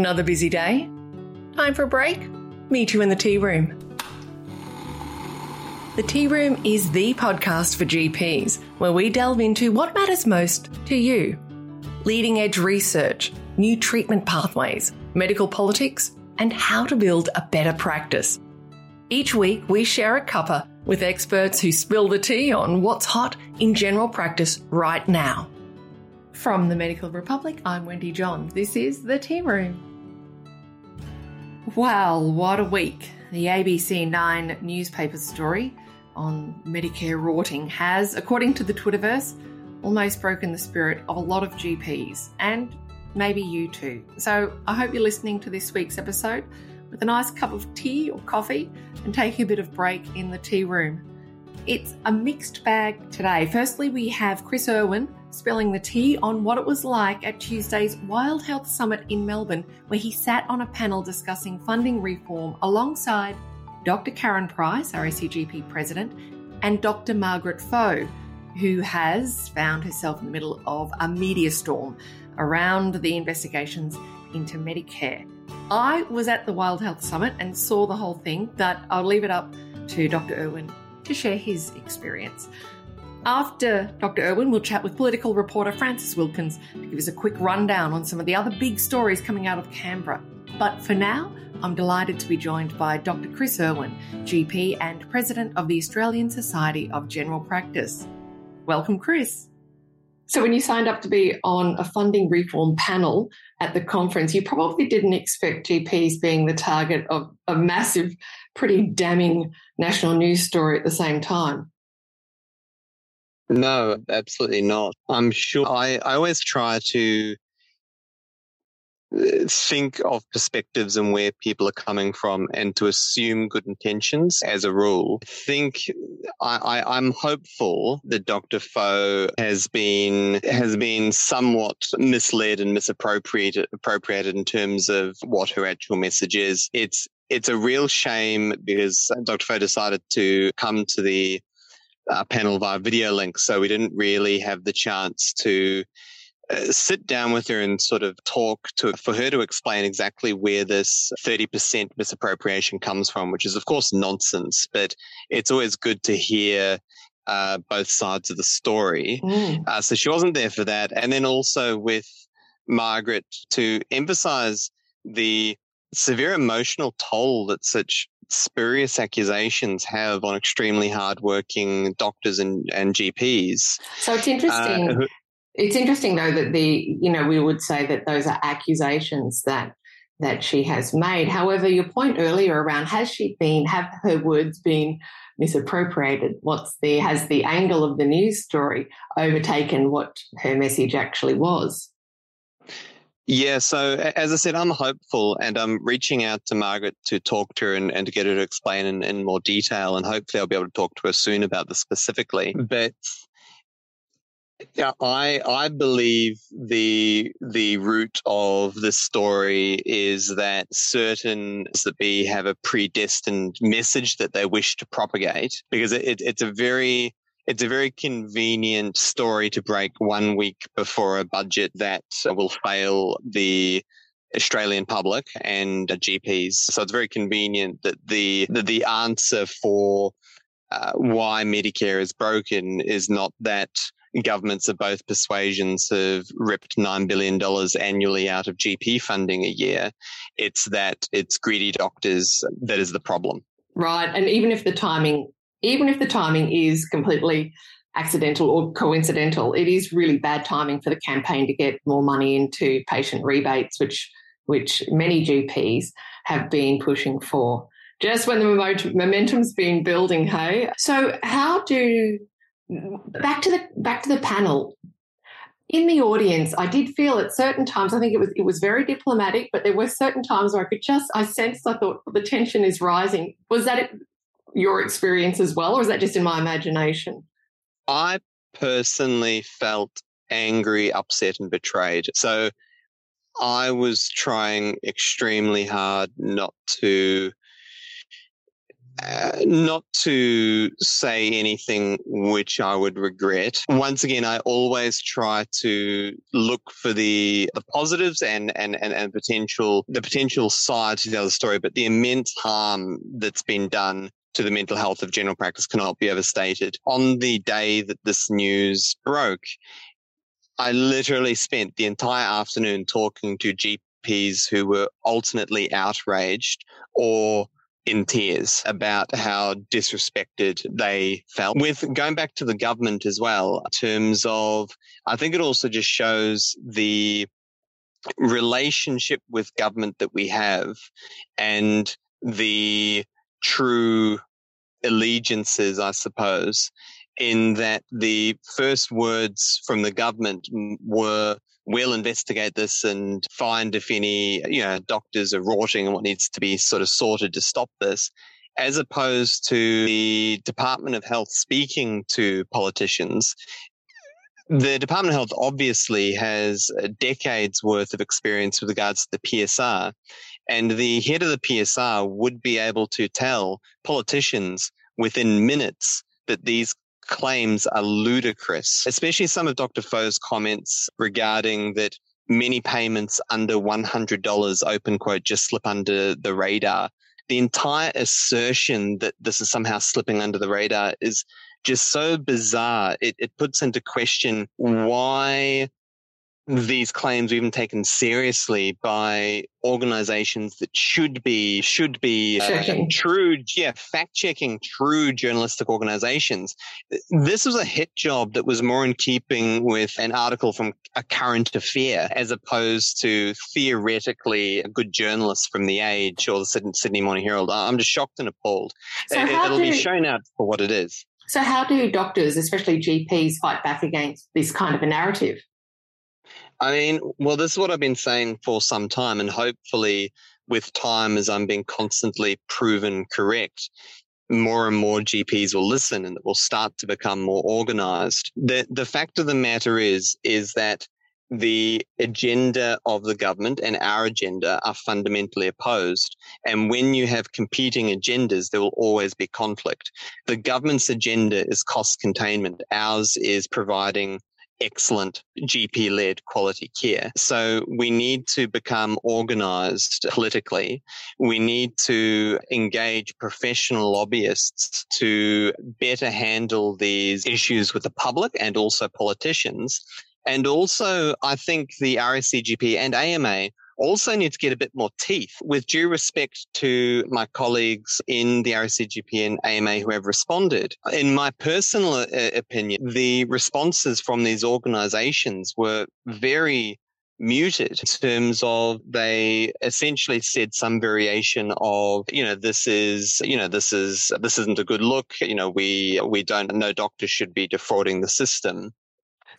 Another busy day? Time for a break? Meet you in the tea room. The Tea Room is the podcast for GPs where we delve into what matters most to you. Leading edge research, new treatment pathways, medical politics, and how to build a better practice. Each week, we share a cuppa with experts who spill the tea on what's hot in general practice right now. From the Medical Republic, I'm Wendy John. This is The Tea Room. Well, what a week. The ABC 9 newspaper story on Medicare rorting has, according to the Twitterverse, almost broken the spirit of a lot of GPs and maybe you too. So I hope you're listening to this week's episode with a nice cup of tea or coffee and taking a bit of break in the tea room. It's a mixed bag today. Firstly, we have Chris Irwin spilling the tea on what it was like at Tuesday's Wild Health Summit in Melbourne, where he sat on a panel discussing funding reform alongside Dr. Karen Price, RACGP president, and Dr. Margaret Faux, who has found herself in the middle of a media storm around the investigations into Medicare. I was at the Wild Health Summit and saw the whole thing, but I'll leave it up to Dr. Irwin to share his experience. After Dr. Irwin, we'll chat with political reporter Francis Wilkins to give us a quick rundown on some of the other big stories coming out of Canberra. But for now, I'm delighted to be joined by Dr. Chris Irwin, GP and President of the Australian Society of General Practice. Welcome, Chris. So, when you signed up to be on a funding reform panel at the conference, you probably didn't expect GPs being the target of a massive, pretty damning national news story at the same time. No, absolutely not. I'm sure I, I always try to think of perspectives and where people are coming from and to assume good intentions as a rule. I think I, I, am hopeful that Dr. Faux has been has been somewhat misled and misappropriated appropriated in terms of what her actual message is. It's it's a real shame because Dr. Faux decided to come to the uh, panel via video link. So we didn't really have the chance to sit down with her and sort of talk to for her to explain exactly where this 30% misappropriation comes from, which is of course nonsense, but it's always good to hear uh, both sides of the story. Mm. Uh, so she wasn't there for that. And then also with Margaret to emphasize the severe emotional toll that such spurious accusations have on extremely hardworking doctors and, and GPs. So it's interesting. Uh, it's interesting though that the you know we would say that those are accusations that that she has made. However, your point earlier around has she been have her words been misappropriated? What's the has the angle of the news story overtaken what her message actually was? Yeah, so as I said, I'm hopeful and I'm reaching out to Margaret to talk to her and, and to get her to explain in, in more detail. And hopefully I'll be able to talk to her soon about this specifically. But yeah, I I believe the the root of the story is that certain that be have a predestined message that they wish to propagate because it, it, it's a very it's a very convenient story to break one week before a budget that will fail the Australian public and GPs. So it's very convenient that the the, the answer for uh, why Medicare is broken is not that governments of both persuasions have ripped $9 billion annually out of GP funding a year. It's that it's greedy doctors that is the problem. Right. And even if the timing, even if the timing is completely accidental or coincidental, it is really bad timing for the campaign to get more money into patient rebates, which which many GPs have been pushing for. Just when the momentum's been building, hey. So how do back to the back to the panel. In the audience i did feel at certain times i think it was it was very diplomatic but there were certain times where i could just i sensed i thought the tension is rising. Was that your experience as well or was that just in my imagination? I personally felt angry upset and betrayed. So i was trying extremely hard not to not to say anything which I would regret. Once again, I always try to look for the the positives and and and, and potential the potential side to the other story, but the immense harm that's been done to the mental health of general practice cannot be overstated. On the day that this news broke, I literally spent the entire afternoon talking to GPs who were alternately outraged or in tears about how disrespected they felt. With going back to the government as well, in terms of, I think it also just shows the relationship with government that we have and the true allegiances, I suppose, in that the first words from the government were, we'll investigate this and find if any, you know, doctors are rorting and what needs to be sort of sorted to stop this. As opposed to the Department of Health speaking to politicians the Department of Health obviously has decades worth of experience with regards to the PSR. And the head of the PSR would be able to tell politicians within minutes that these claims are ludicrous, especially some of Dr. Faux's comments regarding that many payments under $100 open quote just slip under the radar. The entire assertion that this is somehow slipping under the radar is just so bizarre. It, it puts into question why these claims even taken seriously by organizations that should be should be uh, true yeah fact checking true journalistic organizations. This was a hit job that was more in keeping with an article from a current affair as opposed to theoretically a good journalist from the age or the sydney morning herald. I'm just shocked and appalled. So it, will be shown out for what it is. So how do doctors especially gps fight back against this kind of a narrative I mean, well, this is what I've been saying for some time, and hopefully, with time, as I'm being constantly proven correct, more and more GPs will listen, and it will start to become more organized. The the fact of the matter is, is that the agenda of the government and our agenda are fundamentally opposed. And when you have competing agendas, there will always be conflict. The government's agenda is cost containment. Ours is providing excellent GP led quality care. So we need to become organized politically. We need to engage professional lobbyists to better handle these issues with the public and also politicians. And also, I think the RACGP and AMA also need to get a bit more teeth. With due respect to my colleagues in the RACGP and AMA who have responded, in my personal uh, opinion, the responses from these organizations were very muted in terms of they essentially said some variation of you know this is you know this is this isn't a good look you know we we don't no doctor should be defrauding the system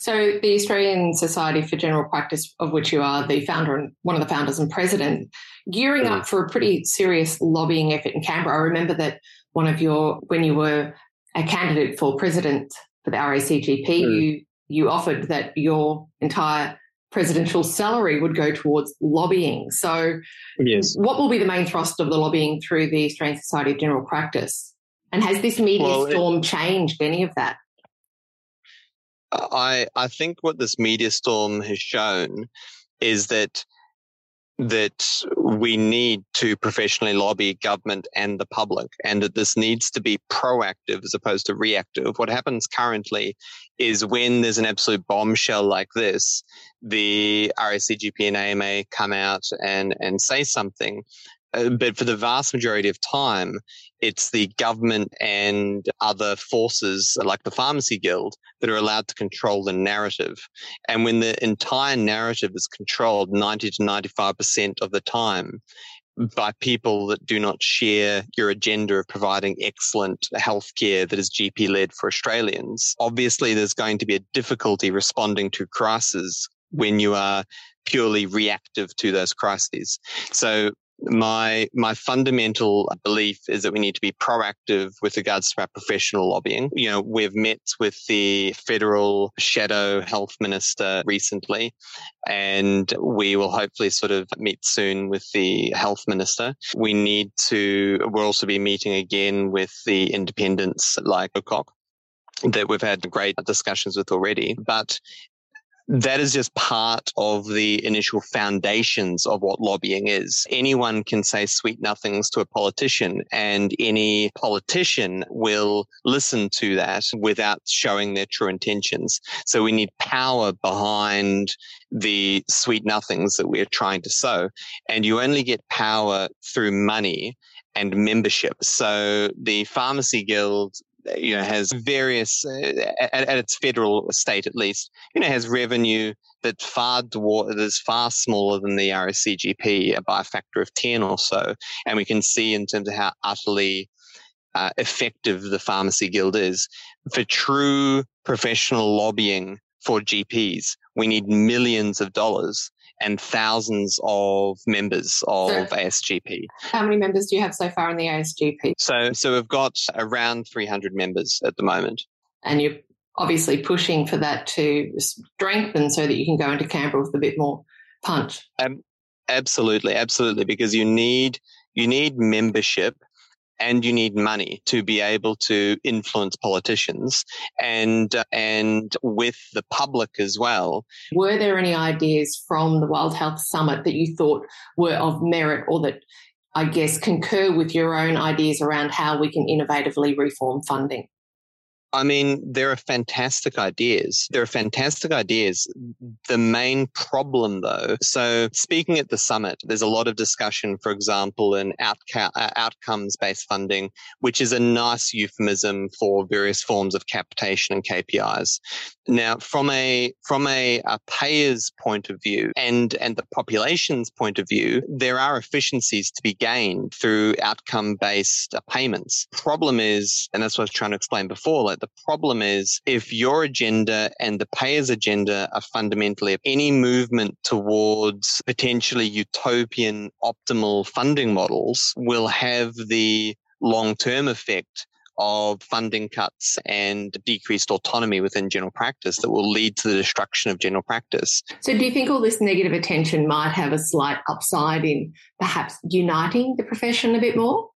so, the Australian Society for General Practice, of which you are the founder and one of the founders and president, gearing up for a pretty serious lobbying effort in Canberra. I remember that one of your, when you were a candidate for president for the RACGP, mm. you you offered that your entire presidential salary would go towards lobbying. So, yes. what will be the main thrust of the lobbying through the Australian Society of General Practice? And has this media well, storm it, changed any of that? I I think what this media storm has shown is that that we need to professionally lobby government and the public, and that this needs to be proactive as opposed to reactive. What happens currently is when there's an absolute bombshell like this, the RACGP and AMA come out and, and say something. Uh, but for the vast majority of time, it's the government and other forces like the Pharmacy Guild that are allowed to control the narrative. And when the entire narrative is controlled 90 to 95% of the time by people that do not share your agenda of providing excellent healthcare that is GP led for Australians, obviously there's going to be a difficulty responding to crises when you are purely reactive to those crises. So my my fundamental belief is that we need to be proactive with regards to our professional lobbying. You know, we've met with the federal shadow health minister recently, and we will hopefully sort of meet soon with the health minister. We need to. We'll also be meeting again with the independents like Ocock that we've had great discussions with already. But that is just part of the initial foundations of what lobbying is. Anyone can say sweet nothings to a politician and any politician will listen to that without showing their true intentions. So we need power behind the sweet nothings that we're trying to sow. And you only get power through money and membership. So the Pharmacy Guild you know, has various, uh, at, at, its federal state at least, you know, has revenue that far dwar- that is far smaller than the RACGP by a factor of 10 or so. And we can see in terms of how utterly uh, effective the Pharmacy Guild is. For true professional lobbying for GPs, we need millions of dollars and thousands of members of so, ASGP. How many members do you have so far in the ASGP? So, so we've got around 300 members at the moment. And you're obviously pushing for that to strengthen so that you can go into Canberra with a bit more punch. Um, absolutely, absolutely, because you need you need membership and you need money to be able to influence politicians and uh, and with the public as well. Were there any ideas from the Wild Health Summit that you thought were of merit or that I guess concur with your own ideas around how we can innovatively reform funding? I mean, there are fantastic ideas. There are fantastic ideas. The main problem, though, so speaking at the summit, there's a lot of discussion, for example, in outca- uh, outcomes based funding, which is a nice euphemism for various forms of capitation and KPIs. Now, from a from a, a payer's point of view and and the population's point of view, there are efficiencies to be gained through outcome based payments. Problem is, and that's what I was trying to explain before, like the problem is if your agenda and the payer's agenda are fundamentally any movement towards potentially utopian optimal funding models will have the long term effect of funding cuts and decreased autonomy within general practice that will lead to the destruction of general practice. So, do you think all this negative attention might have a slight upside in perhaps uniting the profession a bit more?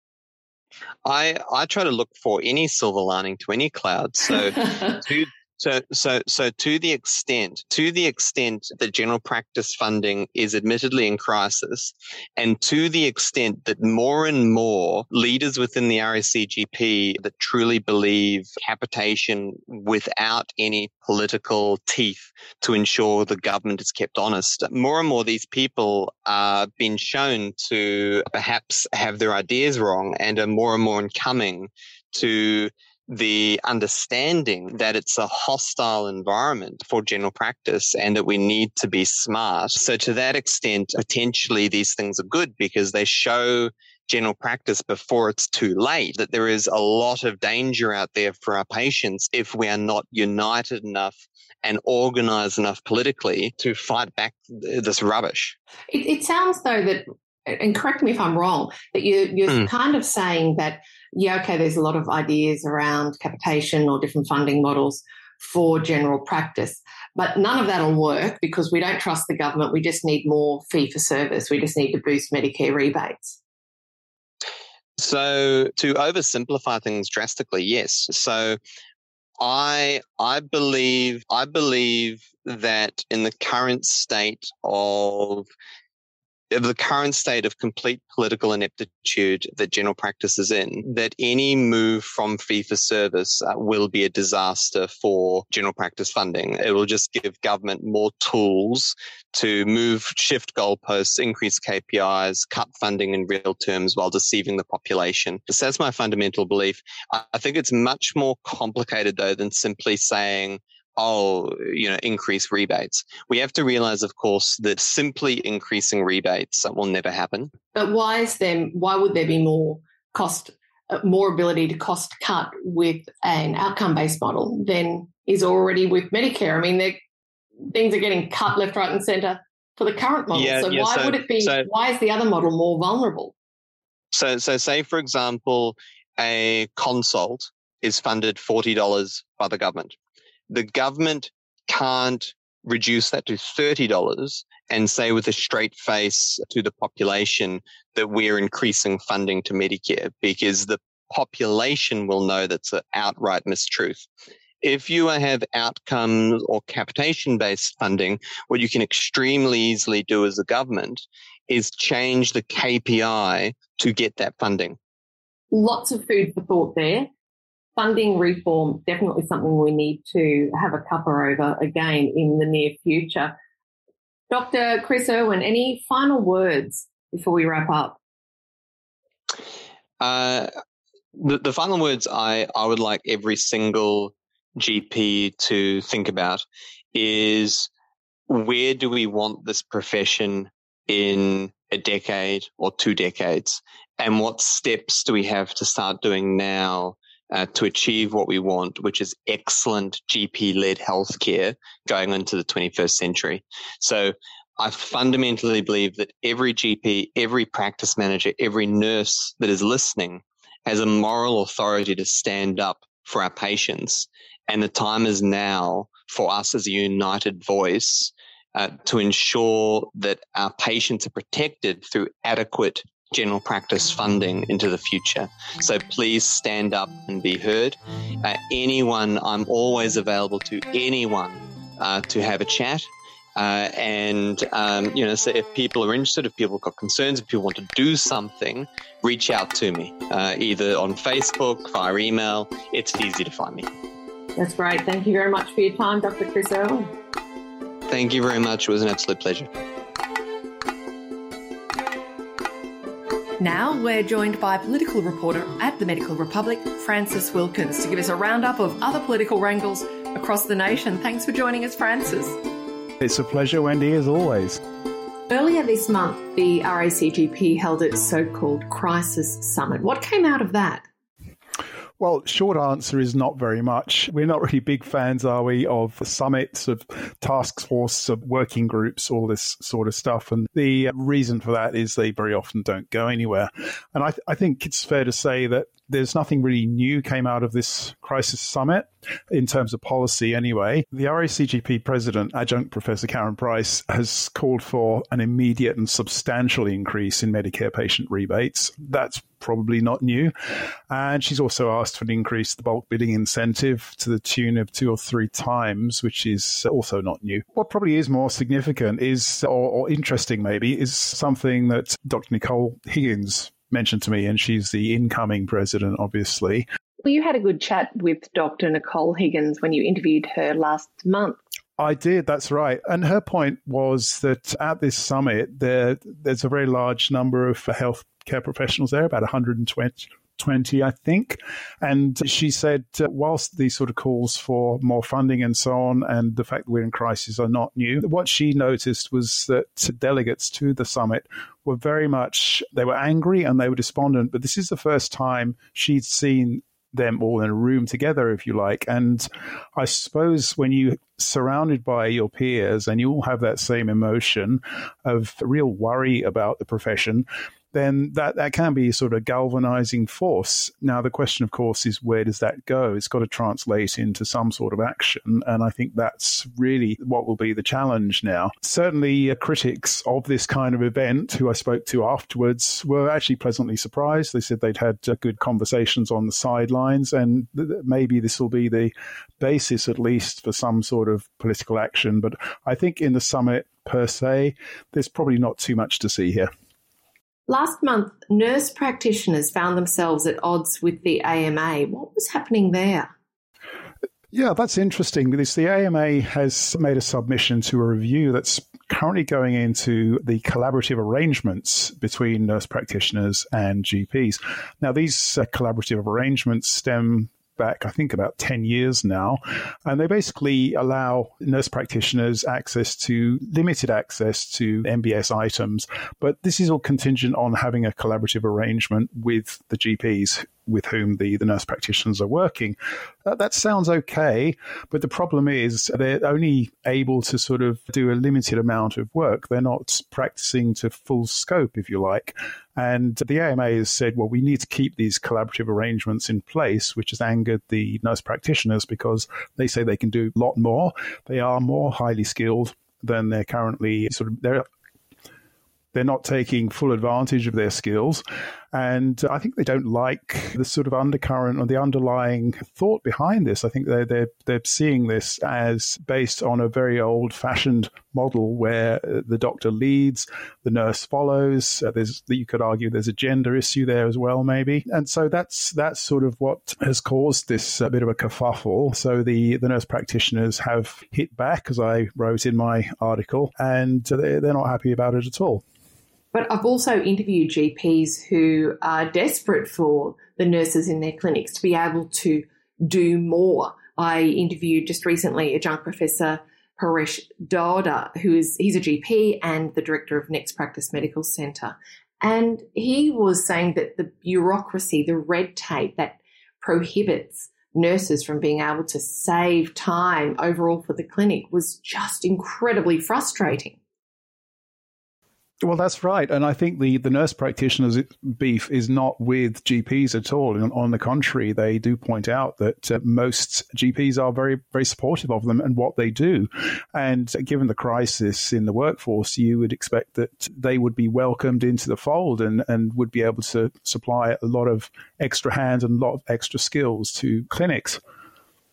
I I try to look for any silver lining to any cloud. So to so, so, so to the extent, to the extent that general practice funding is admittedly in crisis, and to the extent that more and more leaders within the RACGP that truly believe capitation without any political teeth to ensure the government is kept honest, more and more these people are being shown to perhaps have their ideas wrong and are more and more incoming to the understanding that it's a hostile environment for general practice and that we need to be smart. So to that extent, potentially these things are good because they show general practice before it's too late that there is a lot of danger out there for our patients if we are not united enough and organized enough politically to fight back this rubbish. It, it sounds though that, and correct me if I'm wrong, that you, you're mm. kind of saying that yeah, okay, there's a lot of ideas around capitation or different funding models for general practice. But none of that'll work because we don't trust the government. We just need more fee for service. We just need to boost Medicare rebates. So, to oversimplify things drastically, yes. So, I I believe I believe that in the current state of of the current state of complete political ineptitude that general practice is in, that any move from fee for service uh, will be a disaster for general practice funding. It will just give government more tools to move, shift goalposts, increase KPIs, cut funding in real terms while deceiving the population. So that's my fundamental belief. I think it's much more complicated though than simply saying, oh, you know, increase rebates. We have to realize, of course, that simply increasing rebates that will never happen. But why is there, why would there be more cost, uh, more ability to cost cut with an outcome based model than is already with Medicare? I mean, things are getting cut left, right, and centre for the current model. Yeah, so yeah, why so, would it be? So, why is the other model more vulnerable? So, so say for example, a consult is funded forty dollars by the government. The government can't reduce that to thirty dollars and say with a straight face to the population that we're increasing funding to Medicare because the population will know that's an outright mistruth. If you have outcomes or capitation based funding, what you can extremely easily do as a government is change the KPI to get that funding. Lots of food for thought there. Funding reform, definitely something we need to have a cuppa over again in the near future. Dr. Chris Irwin, any final words before we wrap up? Uh, the, the final words I, I would like every single GP to think about is where do we want this profession in a decade or two decades? And what steps do we have to start doing now uh, to achieve what we want, which is excellent GP led healthcare going into the 21st century? So I fundamentally believe that every GP, every practice manager, every nurse that is listening has a moral authority to stand up for our patients. And the time is now for us as a united voice uh, to ensure that our patients are protected through adequate general practice funding into the future. So please stand up and be heard. Uh, anyone, I'm always available to anyone uh, to have a chat. Uh, and um, you know, so if people are interested, if people have got concerns, if people want to do something, reach out to me uh, either on Facebook, via email. It's easy to find me. That's great. Thank you very much for your time, Dr. Chris Irwin. Thank you very much. It was an absolute pleasure. Now we're joined by political reporter at the Medical Republic, Francis Wilkins, to give us a roundup of other political wrangles across the nation. Thanks for joining us, Francis. It's a pleasure, Wendy, as always. Earlier this month, the RACGP held its so called Crisis Summit. What came out of that? Well, short answer is not very much. We're not really big fans, are we, of summits, of task force, of working groups, all this sort of stuff. And the reason for that is they very often don't go anywhere. And I, th- I think it's fair to say that there's nothing really new came out of this crisis summit in terms of policy anyway. The RACGP president, adjunct Professor Karen Price, has called for an immediate and substantial increase in Medicare patient rebates. That's probably not new. And she's also asked for an increase in the bulk billing incentive to the tune of two or three times, which is also not new. What probably is more significant is, or, or interesting maybe, is something that Dr. Nicole Higgins mentioned to me, and she's the incoming president, obviously. Well, you had a good chat with Dr. Nicole Higgins when you interviewed her last month. I did. That's right. And her point was that at this summit, there there's a very large number of healthcare professionals there, about 120 20, I think. And she said, uh, whilst these sort of calls for more funding and so on, and the fact that we're in crisis are not new, what she noticed was that delegates to the summit were very much, they were angry and they were despondent, but this is the first time she'd seen them all in a room together, if you like. And I suppose when you surrounded by your peers and you all have that same emotion of real worry about the profession, then that, that can be sort of galvanizing force. Now, the question, of course, is where does that go? It's got to translate into some sort of action. And I think that's really what will be the challenge now. Certainly, uh, critics of this kind of event who I spoke to afterwards were actually pleasantly surprised. They said they'd had uh, good conversations on the sidelines, and th- maybe this will be the basis, at least, for some sort of political action. But I think in the summit, per se, there's probably not too much to see here. Last month, nurse practitioners found themselves at odds with the AMA. What was happening there? Yeah, that's interesting because the AMA has made a submission to a review that's currently going into the collaborative arrangements between nurse practitioners and GPs. Now, these uh, collaborative arrangements stem back, I think, about 10 years now. And they basically allow nurse practitioners access to limited access to MBS items. But this is all contingent on having a collaborative arrangement with the GPs with whom the, the nurse practitioners are working. Uh, that sounds okay, but the problem is they're only able to sort of do a limited amount of work. They're not practicing to full scope, if you like. And the AMA has said, well, we need to keep these collaborative arrangements in place, which has angered the nurse practitioners because they say they can do a lot more. They are more highly skilled than they're currently sort of they're they're not taking full advantage of their skills. And I think they don't like the sort of undercurrent or the underlying thought behind this. I think they're, they're, they're seeing this as based on a very old fashioned model where the doctor leads, the nurse follows. Uh, there's, you could argue there's a gender issue there as well, maybe. And so that's, that's sort of what has caused this uh, bit of a kerfuffle. So the, the nurse practitioners have hit back, as I wrote in my article, and they're not happy about it at all. But I've also interviewed GPs who are desperate for the nurses in their clinics to be able to do more. I interviewed just recently adjunct professor Paresh Dawda, who is he's a GP and the director of Next Practice Medical Centre. And he was saying that the bureaucracy, the red tape that prohibits nurses from being able to save time overall for the clinic was just incredibly frustrating. Well, that's right, and I think the, the nurse practitioners' beef is not with GPs at all. On the contrary, they do point out that uh, most GPs are very very supportive of them and what they do. And given the crisis in the workforce, you would expect that they would be welcomed into the fold and and would be able to supply a lot of extra hands and a lot of extra skills to clinics.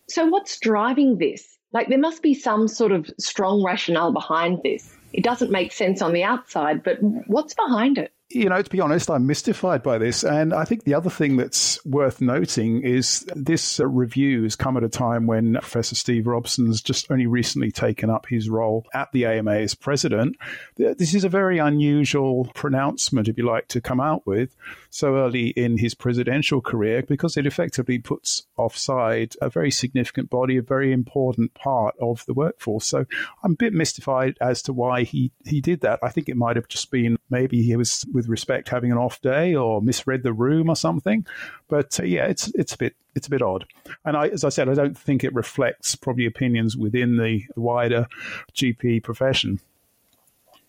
So, what's driving this? Like, there must be some sort of strong rationale behind this it doesn't make sense on the outside, but what's behind it? You know, to be honest, I'm mystified by this. And I think the other thing that's worth noting is this review has come at a time when Professor Steve Robson's just only recently taken up his role at the AMA as president. This is a very unusual pronouncement, if you like, to come out with so early in his presidential career because it effectively puts offside a very significant body, a very important part of the workforce. So I'm a bit mystified as to why he, he did that. I think it might have just been maybe he was with respect having an off day or misread the room or something. But uh, yeah, it's it's a bit it's a bit odd. And I, as I said, I don't think it reflects probably opinions within the wider GP profession.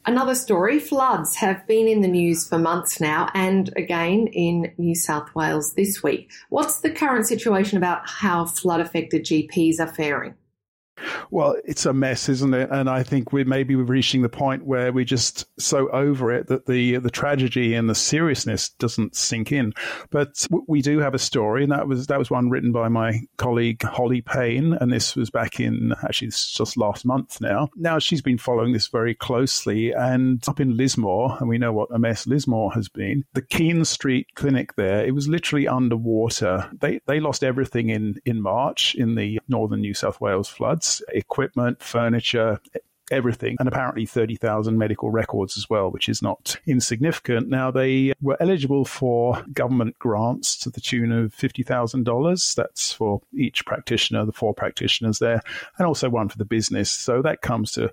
Another story floods have been in the news for months now, and again in New South Wales this week. What's the current situation about how flood affected GPs are faring? Well, it's a mess, isn't it? And I think we're maybe reaching the point where we're just so over it that the the tragedy and the seriousness doesn't sink in. But we do have a story, and that was that was one written by my colleague Holly Payne, and this was back in actually just last month now. Now she's been following this very closely, and up in Lismore, and we know what a mess Lismore has been. The Keen Street Clinic there, it was literally underwater. They they lost everything in in March in the northern New South Wales floods equipment, furniture, everything, and apparently 30,000 medical records as well, which is not insignificant. Now, they were eligible for government grants to the tune of $50,000. That's for each practitioner, the four practitioners there, and also one for the business. So that comes to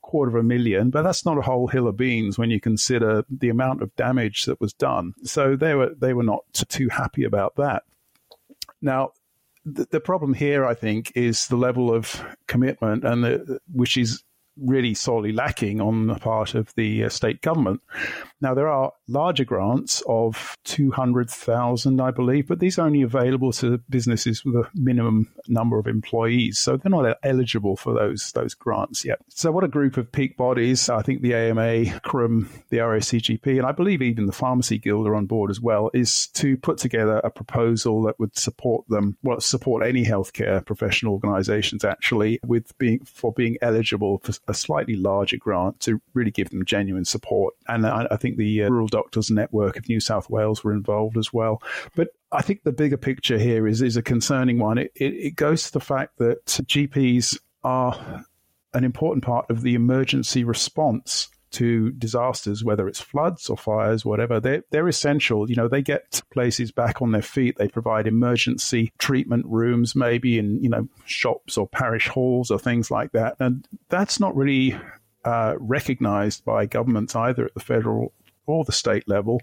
quarter of a million, but that's not a whole hill of beans when you consider the amount of damage that was done. So they were they were not too happy about that. Now, the, problem here, I think, is the level of commitment, and the, which is really sorely lacking on the part of the uh, state government. Now, there are larger grants of 200,000, I believe, but these are only available to businesses with a minimum number of employees. So they're not eligible for those, those grants yet. So, what a group of peak bodies, I think the AMA, ACRRM, the RACGP, and I believe even the Pharmacy Guild are on board as well, is to put together a proposal that would support them, well, support any healthcare professional organizations actually, with being for being eligible for a slightly larger grant to really give them genuine support. And I, I think the uh, Rural Doctors Network of New South Wales were involved as well. But I think the bigger picture here is is a concerning one. It, it, it goes to the fact that GPs are an important part of the emergency response to disasters, whether it's floods or fires, whatever. They're, they're essential. You know, they get places back on their feet. They provide emergency treatment rooms, maybe in, you know, shops or parish halls or things like that. And that's not really uh, recognized by governments either at the federal or the state level.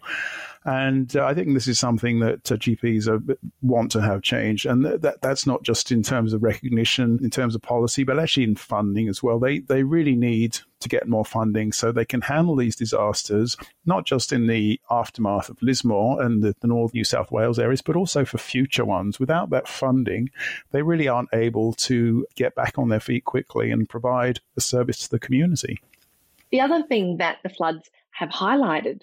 And uh, I think this is something that uh, GPs are, want to have changed. And that, that's not just in terms of recognition, in terms of policy, but actually in funding as well. They, they really need to get more funding so they can handle these disasters, not just in the aftermath of Lismore and the, the North New South Wales areas, but also for future ones. Without that funding, they really aren't able to get back on their feet quickly and provide a service to the community. The other thing that the floods have highlighted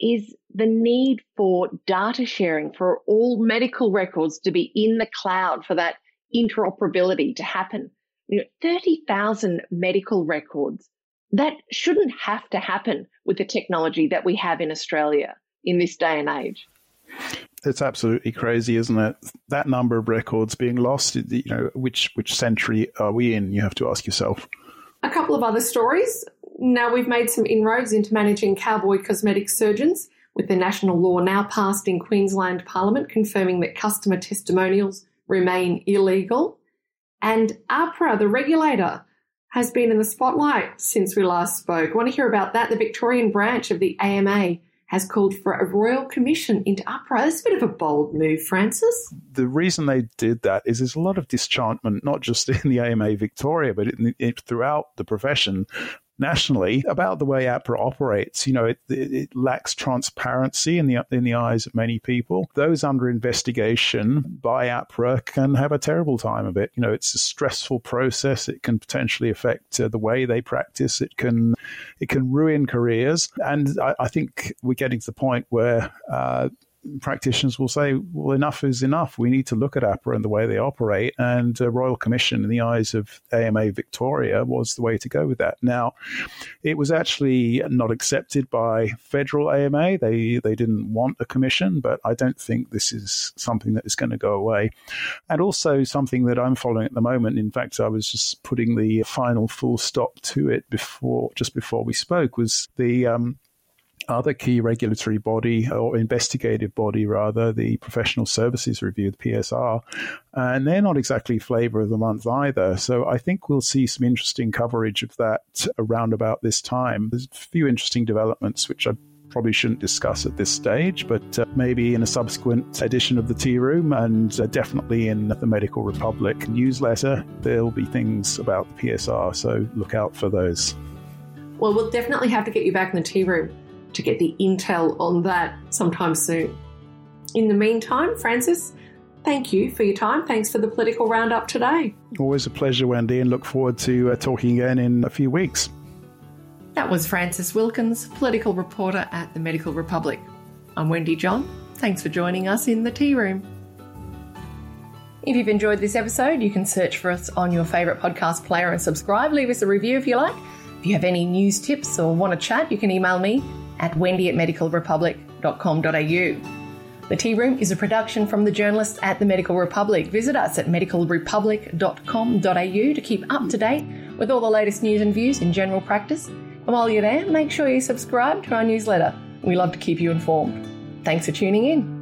is the need for data sharing for all medical records to be in the cloud for that interoperability to happen. You know, 30,000 medical records. That shouldn't have to happen with the technology that we have in Australia in this day and age. It's absolutely crazy, isn't it? That number of records being lost. You know, which which century are we in? You have to ask yourself. A couple of other stories. Now we've made some inroads into managing cowboy cosmetic surgeons, with the national law now passed in Queensland Parliament confirming that customer testimonials remain illegal. And AHPRA, the regulator, has been in the spotlight since we last spoke. I want to hear about that. The Victorian branch of the AMA has called for a royal commission into AHPRA. That's a bit of a bold move, Francis. The reason they did that is there's a lot of disenchantment, not just in the AMA Victoria, but in, in, throughout the profession nationally about the way AHPRA operates. You know, it, it, it, lacks transparency in the in the eyes of many people. Those under investigation by AHPRA can have a terrible time of it. You know, it's a stressful process. It can potentially affect uh, the way they practice. It can it can ruin careers. And I, I think we're getting to the point where uh, practitioners will say, well, enough is enough. We need to look at AHPRA and the way they operate. And a Royal Commission, in the eyes of AMA Victoria, was the way to go with that. Now, it was actually not accepted by federal AMA. They, they didn't want a commission, but I don't think this is something that is going to go away. And also something that I'm following at the moment. In fact, I was just putting the final full stop to it before, just before we spoke, was the um, other key regulatory body or investigative body, rather, the Professional Services Review, the PSR, and they're not exactly flavor of the month either. So I think we'll see some interesting coverage of that around about this time. There's a few interesting developments which I probably shouldn't discuss at this stage, but uh, maybe in a subsequent edition of the Tea Room and uh, definitely in the Medical Republic newsletter, there'll be things about the PSR. So look out for those. Well, we'll definitely have to get you back in the tea room to get the intel on that sometime soon. In the meantime, Francis, thank you for your time. Thanks for the political roundup today. Always a pleasure, Wendy, and look forward to uh, talking again in a few weeks. That was Francis Wilkins, political reporter at the Medical Republic. I'm Wendy John. Thanks for joining us in the tea room. If you've enjoyed this episode, you can search for us on your favourite podcast player and subscribe. Leave us a review if you like. If you have any news tips or want to chat, you can email me at wendy at medicalrepublic.com.au. The Tea Room is a production from the journalists at the Medical Republic. Visit us at medicalrepublic.com.au to keep up to date with all the latest news and views in general practice. And while you're there, make sure you subscribe to our newsletter. We love to keep you informed. Thanks for tuning in.